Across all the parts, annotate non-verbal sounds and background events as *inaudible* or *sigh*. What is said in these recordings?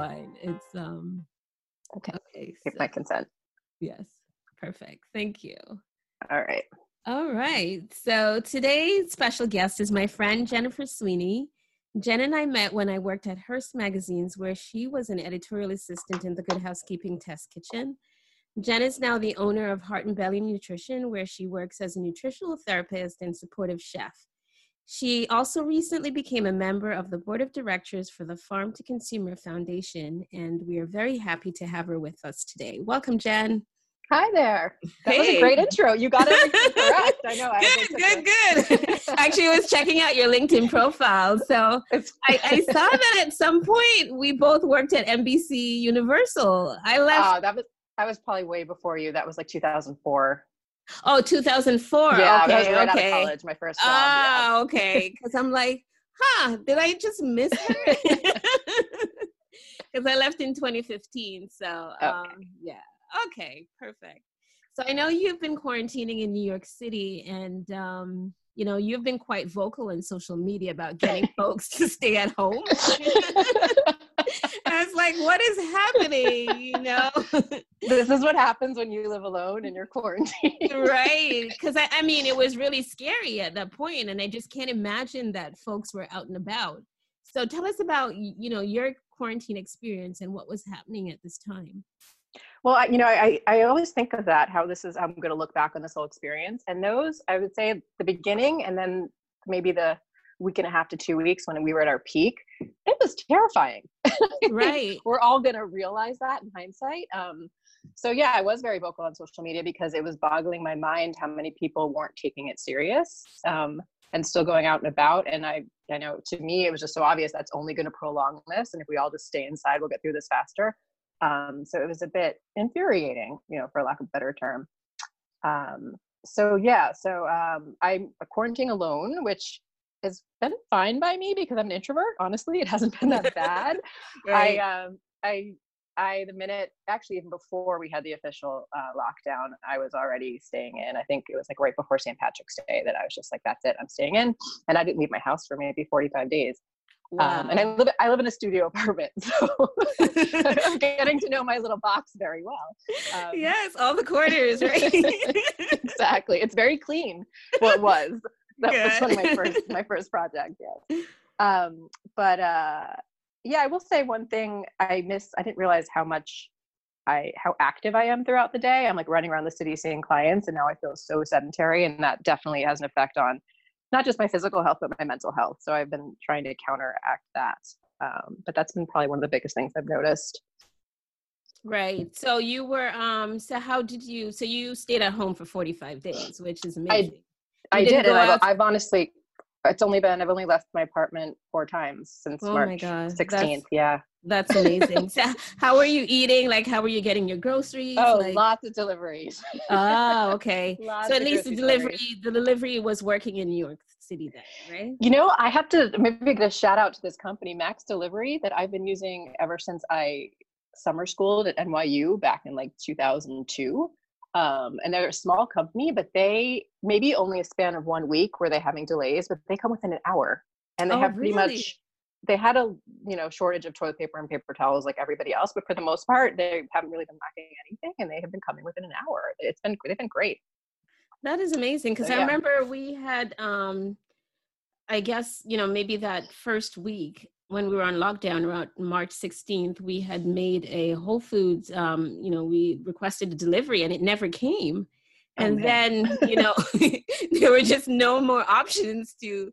fine. It's um okay. Okay. Take so, my consent. Yes. Perfect. Thank you. All right. All right. So today's special guest is my friend Jennifer Sweeney. Jen and I met when I worked at Hearst Magazines, where she was an editorial assistant in the Good Housekeeping Test Kitchen. Jen is now the owner of Heart and Belly Nutrition, where she works as a nutritional therapist and supportive chef. She also recently became a member of the board of directors for the Farm to Consumer Foundation, and we are very happy to have her with us today. Welcome, Jen. Hi there. That hey. was a great intro. You got it *laughs* correct. I know. I good, good, good. Actually, I was checking out your LinkedIn profile. So *laughs* I, I, *laughs* saw that at some point we both worked at NBC Universal. I left. Oh, that was that was probably way before you. That was like 2004. Oh, 2004. Yeah, okay, right okay. out of college, my first job. Oh, yeah. okay. *laughs* Because I'm like, huh, did I just miss her? *laughs* *laughs* Because I left in 2015. So, okay. um, yeah. Okay, perfect. So I know you've been quarantining in New York City and um, you know, you've been quite vocal in social media about getting folks to stay at home. I was like, what is happening? You know, *laughs* this is what happens when you live alone and you're quarantined. right. *laughs* Because I, I mean, it was really scary at that point, and I just can't imagine that folks were out and about. So tell us about, you know, your quarantine experience and what was happening at this time. Well, I, you know, I, I always think of that, how this is, I'm going to look back on this whole experience. And those, I would say the beginning and then maybe the week and a half to two weeks when we were at our peak, it was terrifying. Right. *laughs* we're all going to realize that in hindsight. Um, so yeah, I was very vocal on social media because it was boggling my mind how many people weren't taking it serious um, and still going out and about. And I, I know to me, it was just so obvious that's only going to prolong this. And if we all just stay inside, we'll get through this faster. Um, so it was a bit infuriating, you know, for lack of a better term. Um, so yeah, so um, I'm quarantining alone, which has been fine by me because I'm an introvert. Honestly, it hasn't been that bad. *laughs* right. I, um, I, I, the minute, actually, even before we had the official uh, lockdown, I was already staying in. I think it was like right before St. Patrick's Day that I was just like, that's it, I'm staying in. And I didn't leave my house for maybe 45 days. Wow. Um, and I live I live in a studio *laughs* apartment, so *laughs* I'm getting to know my little box very well. Um, yes, all the corners, right? exactly. It's very clean. Well, it was. That Good. was one of my first my first project. Yes. *laughs* Um, but uh, yeah, I will say one thing I miss. I didn't realize how much I how active I am throughout the day. I'm like running around the city seeing clients, and now I feel so sedentary, and that definitely has an effect on not just my physical health but my mental health so i've been trying to counteract that um, but that's been probably one of the biggest things i've noticed right so you were um so how did you so you stayed at home for 45 days which is amazing i, did and I've, I've, honestly it's only been i've only left my apartment four times since oh march 16th that's, yeah that's amazing. *laughs* so how are you eating? Like, how are you getting your groceries? Oh, like, lots of deliveries. oh, *laughs* okay. so at least the delivery, deliveries. the delivery was working in New York City then, right? You know, I have to maybe get a shout out to this company, Max Delivery, that I've been using ever since I summer schooled at NYU back in like 2002. Um, and they're a small company, but they maybe only a span of one week where they're having delays, but they come within an hour and they oh, have pretty really? much they had a you know shortage of toilet paper and paper towels like everybody else but for the most part they haven't really been lacking anything and they have been coming within an hour it's been they've been great that is amazing because so, yeah. i remember we had um i guess you know maybe that first week when we were on lockdown around march 16th we had made a whole foods um you know we requested a delivery and it never came. Oh, and then you know *laughs* there were just no more options to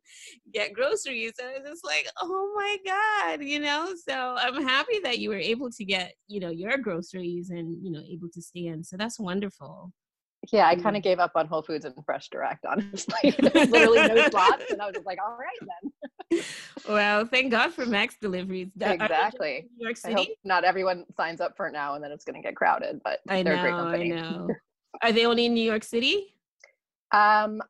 get groceries. And i was just like oh my god you know? So i'm happy that you were able to get you know your groceries and you know able to stay in so that's wonderful. Yeah i kind of gave up on whole foods and fresh direct *laughs* honestly. There's literally no *laughs* slots and i was just like all right then well thank god for max deliveries exactly new york city not everyone signs up for it now and then it's going to get crowded but I they're know, a great company i know *laughs* are they only in New York City? Um,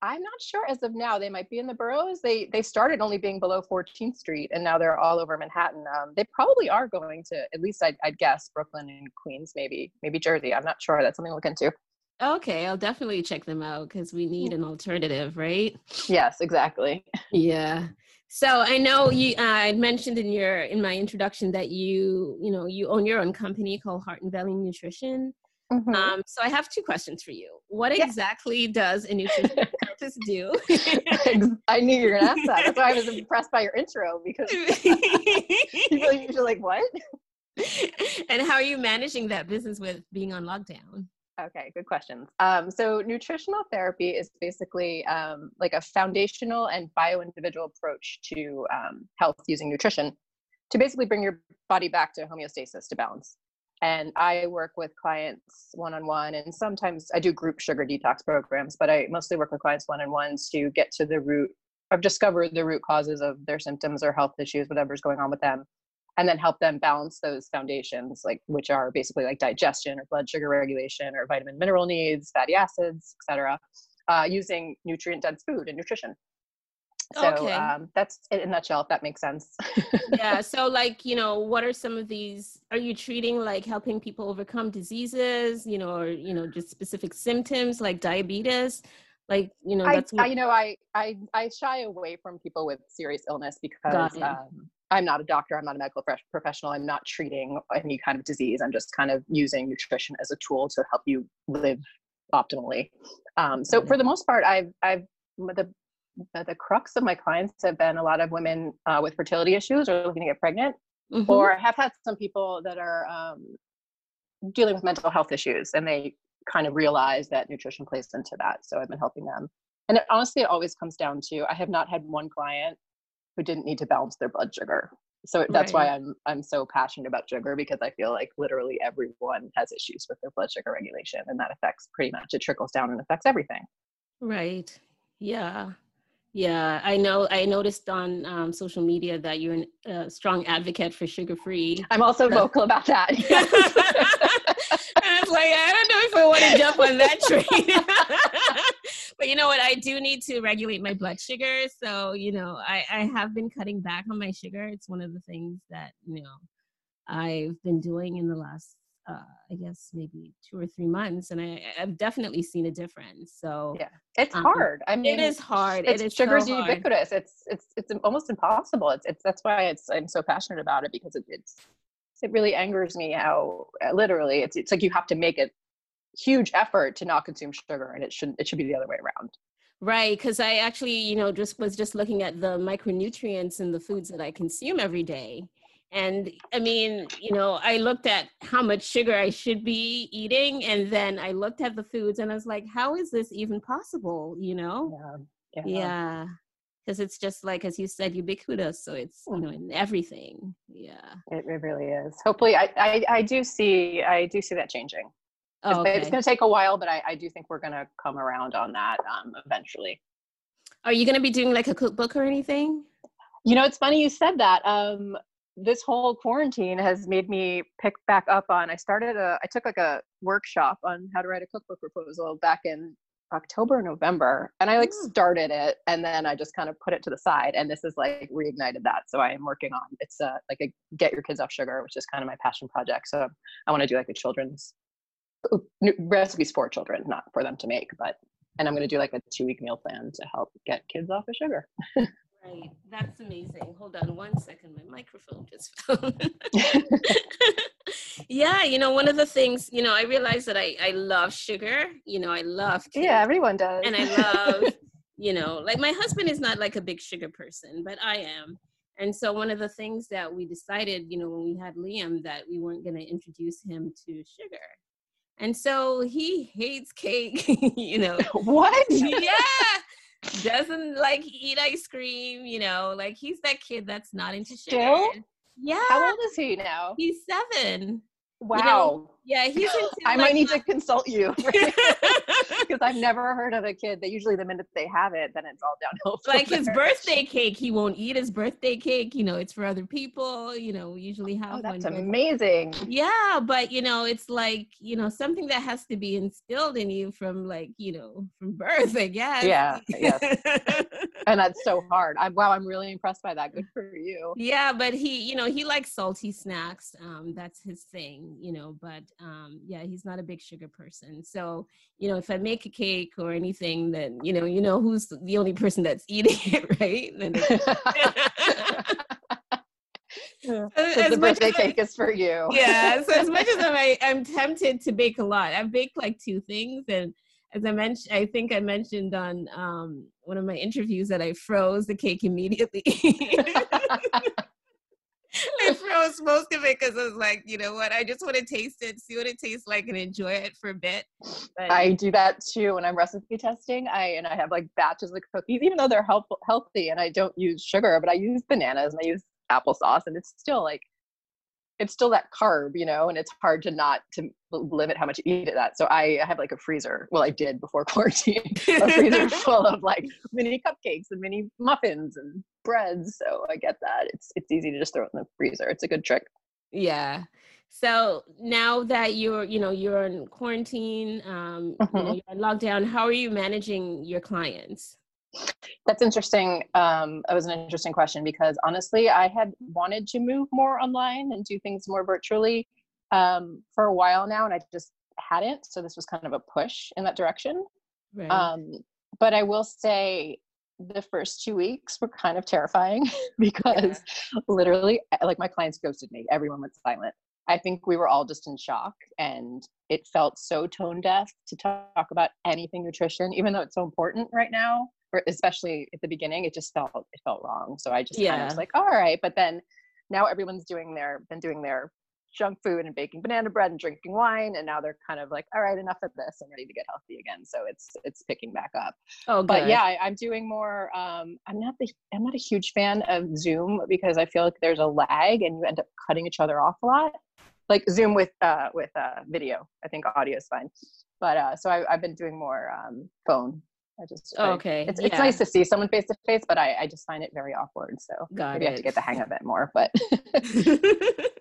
I'm not sure as of now. They might be in the boroughs. They they started only being below 14th Street, and now they're all over Manhattan. Um, they probably are going to at least I'd, I'd guess Brooklyn and Queens, maybe maybe Jersey. I'm not sure. That's something to look into. Okay, I'll definitely check them out because we need an alternative, right? Yes, exactly. *laughs* Yeah. So I know you. Uh, I mentioned in your in my introduction that you you know you own your own company called Heart and Belly Nutrition. Mm-hmm. Um, so I have two questions for you. What yeah. exactly does a nutrition *laughs* therapist do? *laughs* I knew you were gonna ask that. That's why I was impressed by your intro because you're like, what? and how are you managing that business with being on lockdown? Okay, good questions. Um, so, nutritional therapy is basically um, like a foundational and bio individual approach to um, health using nutrition to basically bring your body back to homeostasis, to balance. And I work with clients one on one, and sometimes I do group sugar detox programs, but I mostly work with clients one on ones to get to the root of discover the root causes of their symptoms or health issues, whatever's going on with them and then help them balance those foundations like which are basically like digestion or blood sugar regulation or vitamin mineral needs fatty acids etc uh, using nutrient dense food and nutrition. So okay. um, that's in a nutshell if that makes sense. *laughs* Yeah so like you know what are some of these are you treating like helping people overcome diseases you know or you know just specific symptoms like diabetes? Like you know that's I, what... I, you know I, I i shy away from people with serious illness because um, I'm not a doctor, I'm not a medical professional, I'm not treating any kind of disease. I'm just kind of using nutrition as a tool to help you live optimally. Um, so for the most part, I've, I've, the, the crux of my clients have been a lot of women uh, with fertility issues or looking to get pregnant, mm-hmm. or have had some people that are um, dealing with mental health issues and they kind of realize that nutrition plays into that. So I've been helping them. And it, honestly, it always comes down to I have not had one client who didn't need to balance their blood sugar. So that's right. why I'm I'm so passionate about sugar because I feel like literally everyone has issues with their blood sugar regulation and that affects pretty much it trickles down and affects everything. Right. Yeah. Yeah, I know. I noticed on um, social media that you're a uh, strong advocate for sugar free. I'm also vocal about that. *laughs* I was like, I don't know if I want to jump on that train. *laughs* but you know what? I do need to regulate my blood sugar. So, you know, I, I have been cutting back on my sugar. It's one of the things that, you know, I've been doing in the last, uh, I guess, maybe two or three months. And I, I've definitely seen a difference. So, yeah, it's um, hard. I mean, it is hard. It's, it is sugar's so ubiquitous. It's, it's, it's almost impossible. It's, it's, that's why it's, I'm so passionate about it because it, it's, it really angers me how literally it's it's like you have to make a huge effort to not consume sugar and it should it should be the other way around. Right because i actually you know just was just looking at the micronutrients in the foods that i consume every day. And i mean you know i looked at how much sugar i should be eating and then i looked at the foods and i was like how is this even possible? You know? Yeah yeah. Because it's just like as you said ubiquitous so it's you hmm. know in everything. Yeah. It, it really is. Hopefully I, I, I do see i do see that changing oh, okay. it's going to take a while but I, I do think we're going to come around on that um, eventually are you going to be doing like a cookbook or anything you know it's funny you said that um, this whole quarantine has made me pick back up on i started a i took like a workshop on how to write a cookbook proposal back in October, November, and I like mm. started it, and then I just kind of put it to the side, and this is like reignited that. So I am working on it's uh, like a get your kids off sugar, which is kind of my passion project. So I want to do like a children's recipes for children, not for them to make, but and I'm going to do like a two week meal plan to help get kids off of sugar. *laughs* right, that's amazing. Hold on one second, my microphone just *laughs* fell. *laughs* yeah you know one of the things you know i realized that i i love sugar you know i love cake, yeah everyone does and i love you know like my husband is not like a big sugar person but i am and so one of the things that we decided you know when we had liam that we weren't going to introduce him to sugar and so he hates cake *laughs* you know. *laughs* What? Yeah. Doesn't like eat ice cream you know like he's that kid that's not into sugar. Still? yeah. How old is he now? He's seven. Wow. You know, yeah, he's *laughs* I like, might need to consult you *laughs* because *laughs* I've never heard of a kid that usually the minute they have it, then it's all downhill. Like there. his birthday cake, he won't eat his birthday cake. You know, it's for other people. You know, we usually have oh, that's one. amazing. Yeah, but you know, it's like you know something that has to be instilled in you from like you know from birth, I guess. Yeah, yes. and that's so hard. I'm wow, I'm really impressed by that. Good for you. Yeah, but he, you know, he likes salty snacks. Um, that's his thing. You know, but um, yeah, he's not a big sugar person. So, you know, if I make a cake or anything, then you know, you know who's the only person that's *laughs* eating it, right? *laughs* so the birthday cake is for you. *laughs* yeah. So as much as I'm, I'm tempted to bake a lot, I've baked like two things, and as I mentioned, I think I mentioned on um, one of my interviews that I froze the cake immediately. Froze most of it because I was like, you know what? I just want to taste it, see what it tastes like, and enjoy it for a bit. But, I do that too when I'm recipe testing. I and I have like batches of cookies, even though they're help, healthy, and I don't use sugar, but I use bananas and I use applesauce, and it's still like it's still that carb, you know, and it's hard to not to limit how much you eat of that. So I have like a freezer. Well, I did before *laughs* quarantine, a freezer *laughs* full of like mini cupcakes and mini muffins and breads. So I get that. It's it's easy to just throw it in the freezer. It's a good trick. Yeah. So now that you're, you know, you're in quarantine, um, mm-hmm. you know, you're in lockdown, how are you managing your clients? That's interesting. Um, it was an interesting question because honestly, I had wanted to move more online and do things more virtually um, for a while now, and I just hadn't. So this was kind of a push in that direction. Right. Um, but I will say the first two weeks were kind of terrifying *laughs* because yeah. literally, eh, like my clients ghosted me. Everyone went silent. I think we were all just in shock and it felt so tone deaf to talk about anything nutrition, even though it's so important right now or especially at the beginning, it just felt it felt wrong. So I just yeah. kind of was like, all right. But then now everyone's doing their been doing their junk food and baking banana bread and drinking wine and now they're kind of like all right enough of this i'm ready to get healthy again so it's it's picking back up oh good. but yeah I, am doing more um i'm not the i'm not a huge fan of zoom because i feel like there's a lag and you end up cutting each other off a lot like zoom with uh with uh video i think audio is fine but uh so I, i've been doing more um phone I just oh, okay. It's it's yeah. nice to see someone face to face, but I, I just find it very awkward. So Got maybe it. I have to get the hang of it more. But *laughs* *laughs*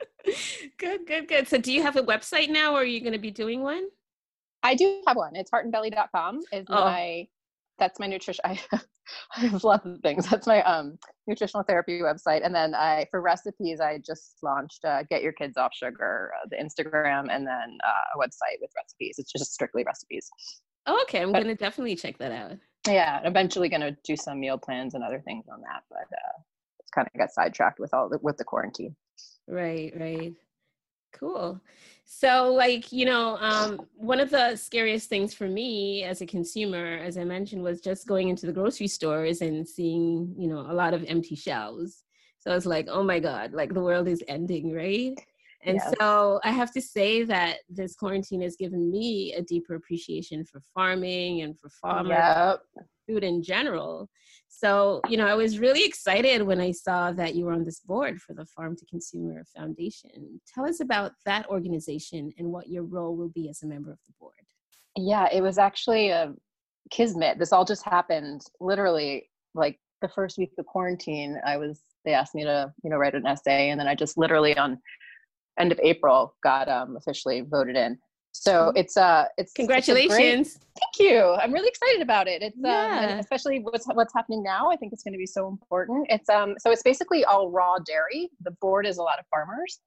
good, good, good. So do you have a website now or are you gonna be doing one? I do have one. It's heartandbelly.com is oh. my that's my nutrition I *laughs* have, I have lots of things. That's my um nutritional therapy website. And then I for recipes I just launched uh, Get Your Kids Off Sugar, uh, the Instagram and then uh, a website with recipes. It's just strictly recipes. Oh, okay, I'm but, gonna definitely check that out. Yeah, eventually gonna do some meal plans and other things on that, but uh, it's kind of got sidetracked with all the with the quarantine. Right, right. Cool. So, like, you know, um, one of the scariest things for me as a consumer, as I mentioned, was just going into the grocery stores and seeing, you know, a lot of empty shelves. So it's like, oh my God, like the world is ending, right? And yes. so I have to say that this quarantine has given me a deeper appreciation for farming and for farmers, yep. Food in general. So, you know, I was really excited when I saw that you were on this board for the Farm to Consumer Foundation. Tell us about that organization and what your role will be as a member of the board. Yeah, it was actually a kismet. This all just happened literally like the first week of quarantine. I was they asked me to, you know, write an essay and then I just literally on end of April got um, officially voted in. So mm-hmm. it's uh it's congratulations. It's great, thank you. I'm really excited about it. It's um, yeah. um especially what's what's happening now. I think it's going to be so important. It's um so it's basically all raw dairy. The board is a lot of farmers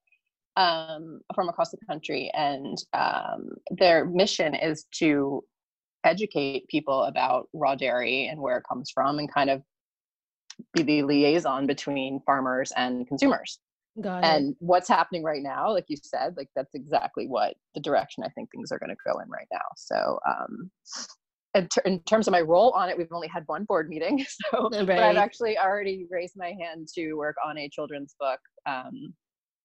um from across the country and um their mission is to educate people about raw dairy and where it comes from and kind of be the liaison between farmers and consumers. Got and it. what's happening right now, like you said, like that's exactly what the direction I think things are going to go in right now. So, um, in, ter- in, terms of my role on it, we've only had one board meeting. *laughs* So, right. but I've actually already raised my hand to work on a children's book um,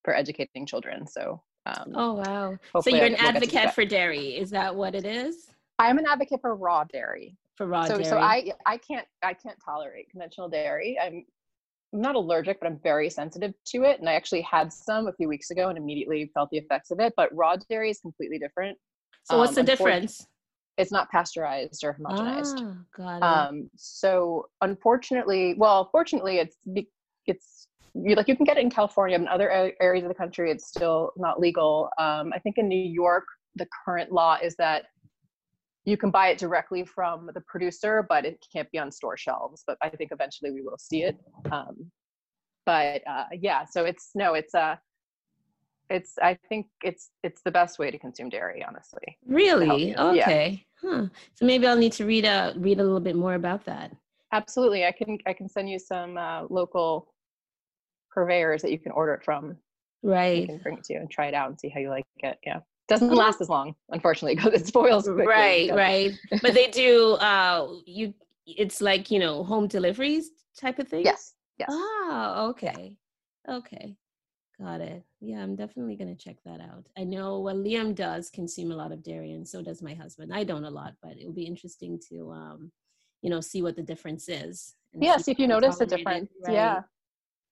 for educating children. So, um, oh wow! So you're an advocate for dairy. Is that what it is? I'm an advocate for raw dairy. For raw so, dairy. So I I can't I can't tolerate conventional dairy. I'm I'm not allergic, but I'm very sensitive to it. And I actually had some a few weeks ago and immediately felt the effects of it. But raw dairy is completely different. So what's um, the difference? It's not pasteurized or homogenized. Ah, got it. Um, so unfortunately, well, fortunately, it's it's you like you can get it in California and other areas of the country. It's still not legal. Um, I think in New York, the current law is that you can buy it directly from the producer, but it can't be on store shelves. But I think eventually we will see it. Um, but uh, yeah, so it's no, it's uh, it's i think it's it's the best way to consume dairy honestly. Really? Okay yeah. huh. So maybe i'll need to read a read a little bit more about that. Absolutely. I can i can send you some uh, local purveyors that you can order it from. Right. you can bring it to you and try it out and see how you like it. Yeah doesn't uh-huh. last as long unfortunately *laughs* because it spoils quickly. right right. But they do uh you it's like you know home deliveries type of thing? Yes yes. Oh okay. Okay. Got it. Yeah i'm definitely going to check that out. I know well liam does consume a lot of dairy and so does my husband. I don't a lot but it will be interesting to um you know see what the difference is yeah see if you notice a difference. right? yeah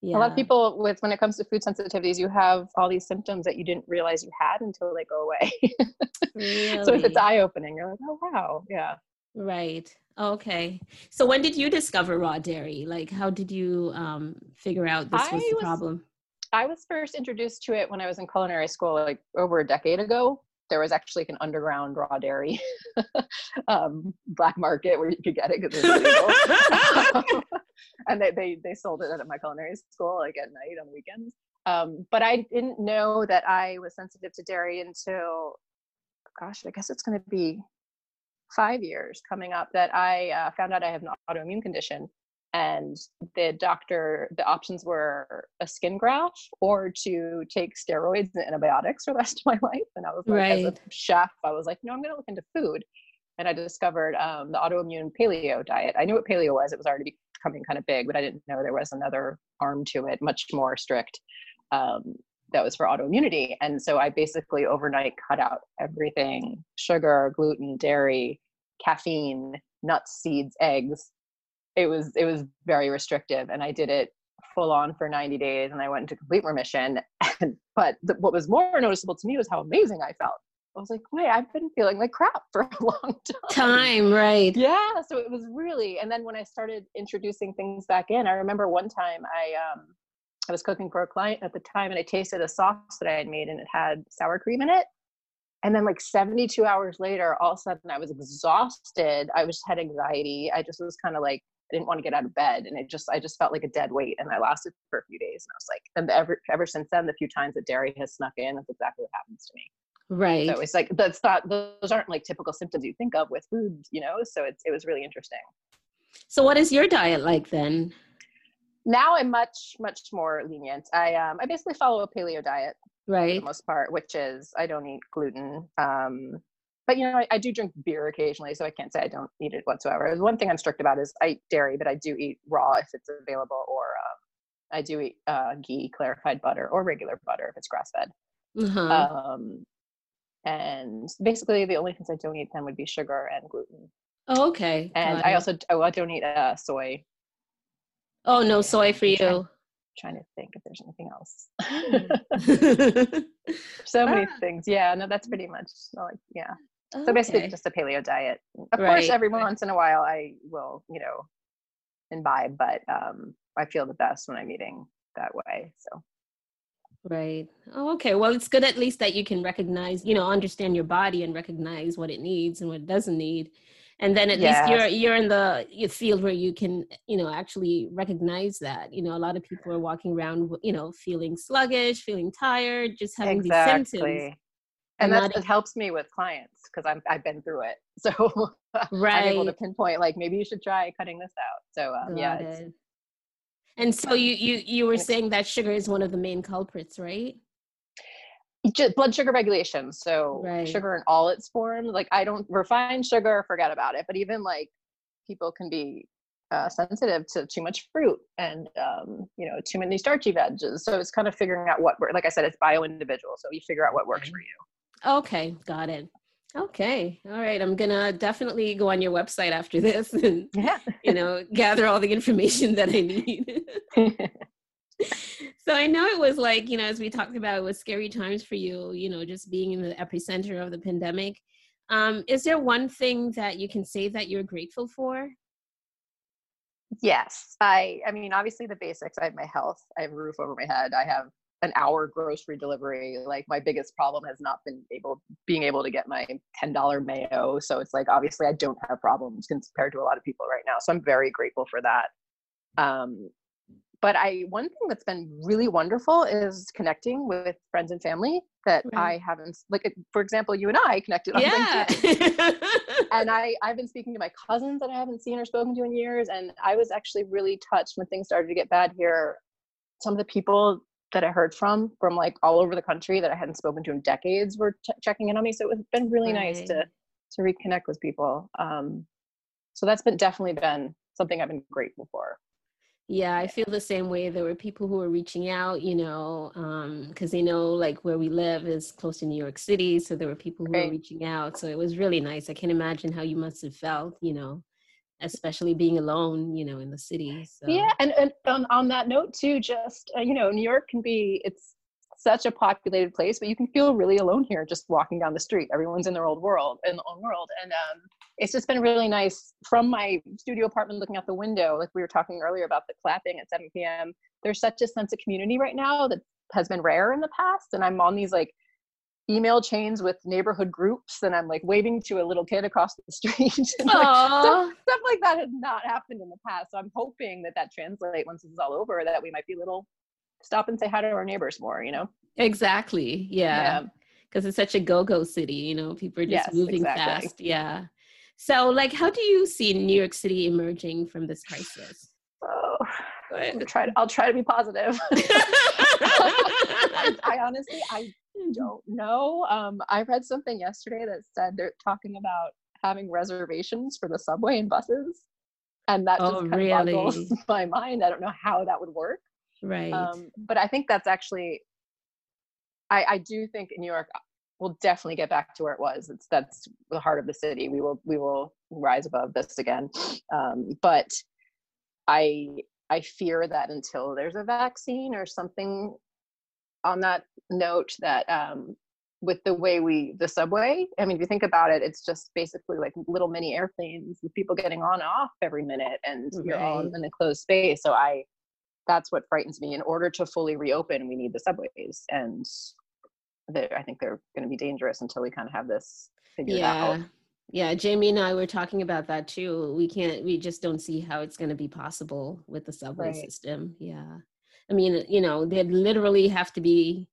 yeah. a lot of people with when it comes to food sensitivities you have all these symptoms that you didn't realize you had until they go away. *laughs* Really? so if it's eye-opening. You're like oh wow. Yeah. Right. Okay. So when did you discover raw dairy? Like how did you um, figure out this was the problem? I was first introduced to it when i was in culinary school like over a decade ago there was actually like an underground raw dairy *laughs* um, black market where you could get it because it was *laughs* and they, they they sold it at my culinary school like at night on weekends. Um, but I didn't know that I was sensitive to dairy until, gosh, I guess it's going to be five years coming up that I uh, found out I have an autoimmune condition and the doctor the options were a skin graft or to take steroids and antibiotics for the rest of my *laughs* life. And i was like right. as a chef i was like no i'm going to look into food. And i discovered um, the autoimmune paleo diet. I knew what paleo was. It was already becoming kind of big but i didn't know there was another arm to it much more strict um, that was for autoimmunity. And so i basically overnight cut out everything sugar gluten dairy caffeine nuts seeds eggs it was it was very restrictive and i did it full on for 90 days and i went into complete remission and, but the, what was more noticeable to me was how amazing i felt. I was like wait i've been feeling like crap *laughs* for a long time. Time right. Yeah so it was really and then when i started introducing things back in i remember one time i um i was cooking for a client at the time and i tasted a sauce that i had made and it had sour cream in it and then like 72 hours later all of a sudden i was exhausted. I just had anxiety. I just was kind of like I didn't want to get out of bed and it just I just felt like a dead weight and I lasted for a few days and I was like and ever ever since then the few times that dairy has snuck in that's exactly what happens to me. Right. so it's like that's not those aren't like typical symptoms you think of with food you know so it's it was really interesting. So what is your diet like then? Now i'm much much more lenient. I um i basically follow a paleo diet right for the most part which is i don't eat gluten um but you know, I, I, do drink beer occasionally, so I can't say I don't eat it whatsoever. One thing I'm strict about is I eat dairy, but I do eat raw if it's available, or um, I do eat uh, ghee, clarified butter, or regular butter if it's grass fed. Uh-huh. Um, and basically, the only things I don't eat then would be sugar and gluten. Oh, okay. And I also oh, I don't eat uh, soy. Oh no, soy for you. Trying, trying to think if there's anything else. *laughs* *laughs* So many ah. things. Yeah, no, that's pretty much like yeah. So basically, just a paleo diet. Of right. course, every once in a while, I will, you know, imbibe, but um, I feel the best when I'm eating that way. So. Right. Oh, okay. Well, it's good at least that you can recognize, you know, understand your body and recognize what it needs and what it doesn't need. And then at least you're you're in the field where you can, you know, actually recognize that. You know, a lot of people are walking around, you know, feeling sluggish, feeling tired, just having exactly. these symptoms and that it helps me with clients because I'm I've been through it, *laughs* so right. I'm able to pinpoint like maybe you should try cutting this out. So um, yeah. And so you you you were saying that sugar is one of the main culprits, right? Just blood sugar regulation. So right. sugar in all its forms. Like I don't refined sugar, forget about it. But even like people can be uh, sensitive to too much fruit and um, you know too many starchy veggies. So it's kind of figuring out what. Like I said, it's bio individual. So you figure out what works for you. Okay, got it. Okay. All right. I'm going to definitely go on your website after this and, yeah. you know, gather all the information that I need. *laughs* so I know it was like, you know, as we talked about, it was scary times for you, you know, just being in the epicenter of the pandemic. Um, is there one thing that you can say that you're grateful for? Yes. I, I mean, obviously the basics. I have my health. I have a roof over my head. I have an hour grocery delivery like my biggest problem has not been able being able to get my $10 mayo so it's like obviously i don't have problems compared to a lot of people right now so i'm very grateful for that um, but I one thing that's been really wonderful is connecting with friends and family that right. I haven't like for example you and I connected on yeah. *laughs* And I I've been speaking to my cousins that I haven't seen or spoken to in years and I was actually really touched when things started to get bad here some of the people that I heard from from like all over the country that I hadn't spoken to in decades were ch- checking in on me so it's been really right. nice to to reconnect with people um so that's been definitely been something I've been grateful for yeah, I feel the same way. There were people who were reaching out, you know, because um, they know like where we live is close to New York City. So there were people who were reaching out. So it was really nice. I can't imagine how you must have felt, you know, especially being alone, you know, in the city. So. Yeah. And, and on, on that note, too, just, uh, you know, New York can be, it's, such a populated place, but you can feel really alone here just walking down the street. Everyone's in their old world, in their own world. And um, it's just been really nice from my studio apartment looking out the window, like we were talking earlier about the clapping at 7 p.m. There's such a sense of community right now that has been rare in the past. And I'm on these like email chains with neighborhood groups and I'm like waving to a little kid across the *laughs* street. and like, stuff, stuff, like that has not happened in the past. So I'm hoping that that translates once this is all over, that we might be little stop and say hi to our neighbors more, you know? Exactly. Yeah. Because yeah. it's such a go-go city, you know, people are just yes, moving exactly. fast. Yeah. So like how do you see New York City emerging from this crisis? Oh, I'll try to, I'll try to be positive. *laughs* I, I, honestly I don't know. Um, I read something yesterday that said they're talking about having reservations for the subway and buses. And that just oh, kind really? of boggles *laughs* my mind. I don't know how that would work. Right. Um, but I think that's actually, I, I do think in New York we'll definitely get back to where it was. It's that's the heart of the city. We will we will rise above this again. *sniffs* Um, but I I fear that until there's a vaccine or something on that note that um, with the way we the subway i mean if you think about it it's just basically like little mini airplanes with people getting on and off every minute and right. you're all in a closed space so i that's what frightens me. In order to fully reopen, we need the subways, and I think they're going to be dangerous until we kind of have this figured yeah. out. Yeah, Jamie and I were talking about that too. We can't, we just don't see how it's going to be possible with the subway right. system. Yeah. I mean, you know, they'd literally have to be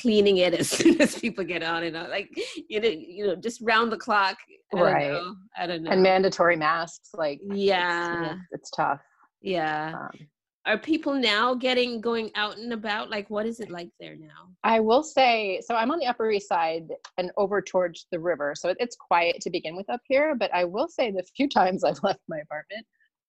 cleaning it *laughs* as soon as people get on and on. Like, you know, you know, just round the clock. I right. Don't know. I don't know. And mandatory masks. Like, yeah, it's, it's tough. Yeah. Um, are people now getting going out and about like what is it like there now i will say so i'm on the upper east side and over towards the river so it's quiet to begin with up here but i will say the few *laughs* times i've left my apartment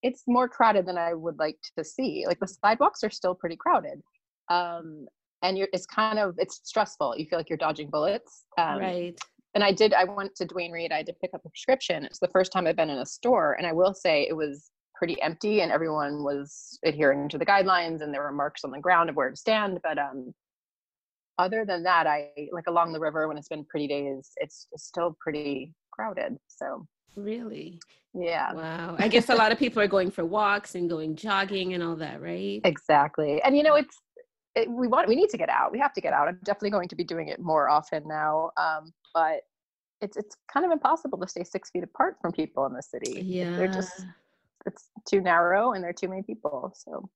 it's more crowded than i would like to see like the sidewalks are still pretty crowded um and you're it's kind of it's stressful you feel like you're dodging bullets um, right. and i did i went to Duane Reade, i did pick up a prescription it's the first time i've been in a store and i will say it was pretty empty and everyone was adhering to the guidelines and there were marks on the ground of where to stand but um other than that i like along the river when it's been pretty days it's still pretty crowded so really? Yeah. Wow. I guess a lot of people are going for walks and going jogging and all that right? Exactly. And you know it's it, we want we need to get out. We have to get out. I'm definitely going to be doing it more often now um but it's it's kind of impossible to stay six feet apart from people in the city. Yeah they're just it's too narrow and there are too many people so.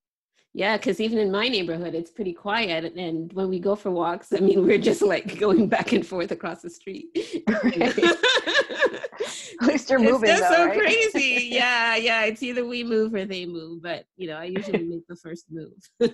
Yeah because even in my neighborhood it's pretty quiet and when we go for walks i mean we're just like *laughs* going back and forth across the street *laughs* *laughs* *laughs* at least you're moving it's though, so right? crazy. *laughs* Yeah yeah. It's either we move or they move but you know i usually make the first move. *laughs*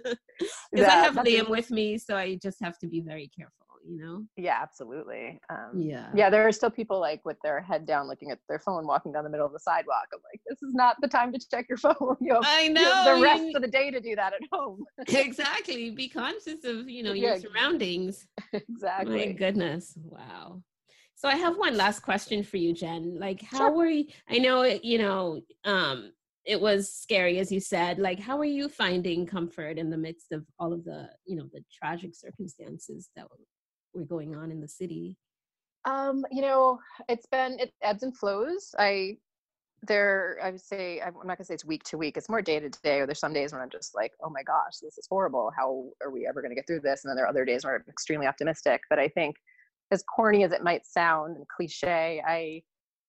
Because i have liam with me so i just have to be very careful you know? Yeah absolutely. Um, yeah. yeah there are still people like with their head down looking at their phone walking down the middle of the sidewalk. I'm like this is not the time to check your phone. You have, i know the rest of the day to do that at home. Exactly. Be conscious of you know your yeah. surroundings. Exactly. my goodness. Wow so i have one last question for you jen like how sure. were you i know you know um it was scary as you said like how are you finding comfort in the midst of all of the you know the tragic circumstances that were going on in the city? Um, you know, it's been it ebbs and flows. I there I would say I'm not gonna say it's week to week. It's more day to day. Or there's some days when I'm just like, oh my gosh, this is horrible. How are we ever gonna get through this? And then there are other days where I'm extremely optimistic. But I think, as corny as it might sound and cliche, I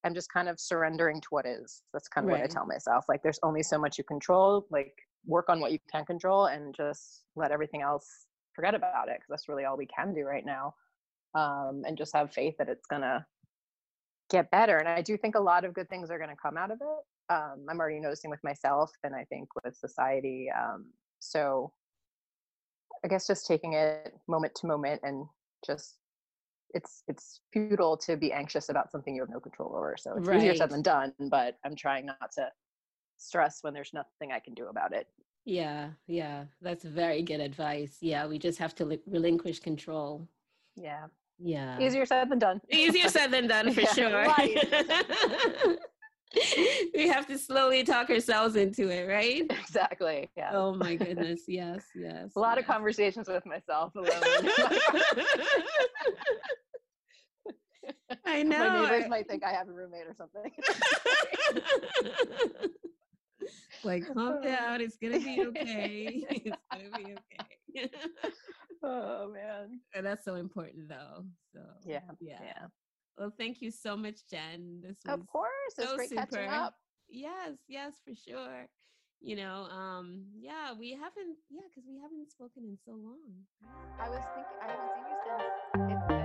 am just kind of surrendering to what is. That's kind of right. what I tell myself. Like there's only so much you control. Like work on what you can control and just let everything else forget about it because that's really all we can do right now um, and just have faith that it's gonna get better and i do think a lot of good things are going to come out of it um, i'm already noticing with myself and i think with society um, so i guess just taking it moment to moment and just it's it's futile to be anxious about something you have no control over so it's right. easier said than done but i'm trying not to stress when there's nothing i can do about it. Yeah yeah that's very good advice yeah we just have to li- relinquish control. Yeah. Yeah. Easier said than done. Easier said than done *laughs* for sure *laughs* *laughs* *laughs* we have to slowly talk ourselves into it, right? Exactly. Yeah. Oh my *laughs* goodness. Yes. Yes. A lot yes. of conversations with myself *laughs* alone. I know. My neighbors might think I have a roommate or something. like, calm oh. down. It's gonna be okay. It's gonna be okay. oh man. And that's so important, though. So yeah, yeah. yeah. Well, thank you so much, Jen. This was of course, so it's great super. catching up. Yes, yes, for sure. You know, um, yeah, we haven't, yeah, because we haven't spoken in so long. I was thinking, I haven't seen you since